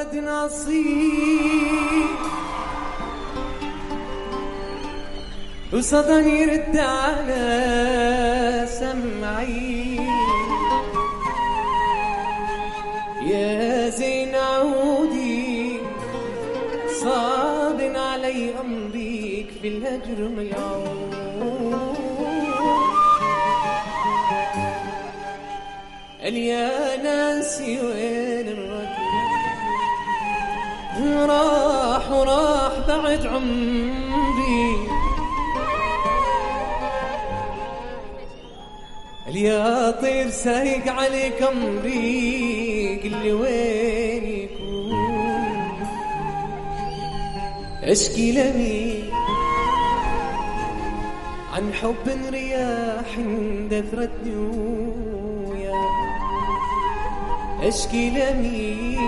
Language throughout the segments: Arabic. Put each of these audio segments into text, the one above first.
ولد نصيب. وصدى يرد على سمعي. يا زين عودي صاب علي أمريك في الهجر ملعون. قال يا ناسي وين الركب وراح بعد عمري. يا طير سايق عليك امري قل لي وين يكون؟ أشكي لمين عن حب رياح دثرتني ويا أشكي لمين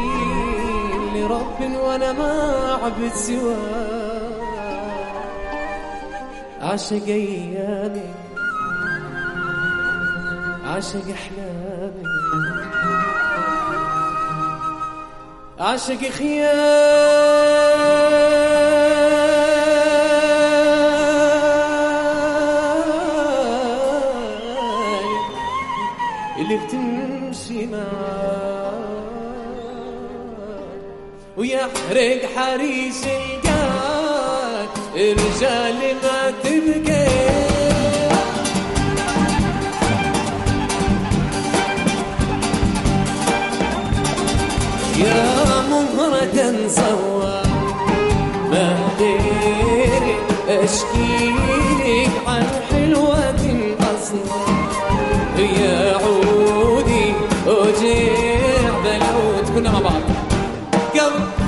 لرب وأنا ما عبد سواه. عشق أيامي عشق أحلامي. عشق خيال ويحرق حريش القاد الرجال ما تبقى يا مهرة صوى ما غيري أشكيلك Freedom.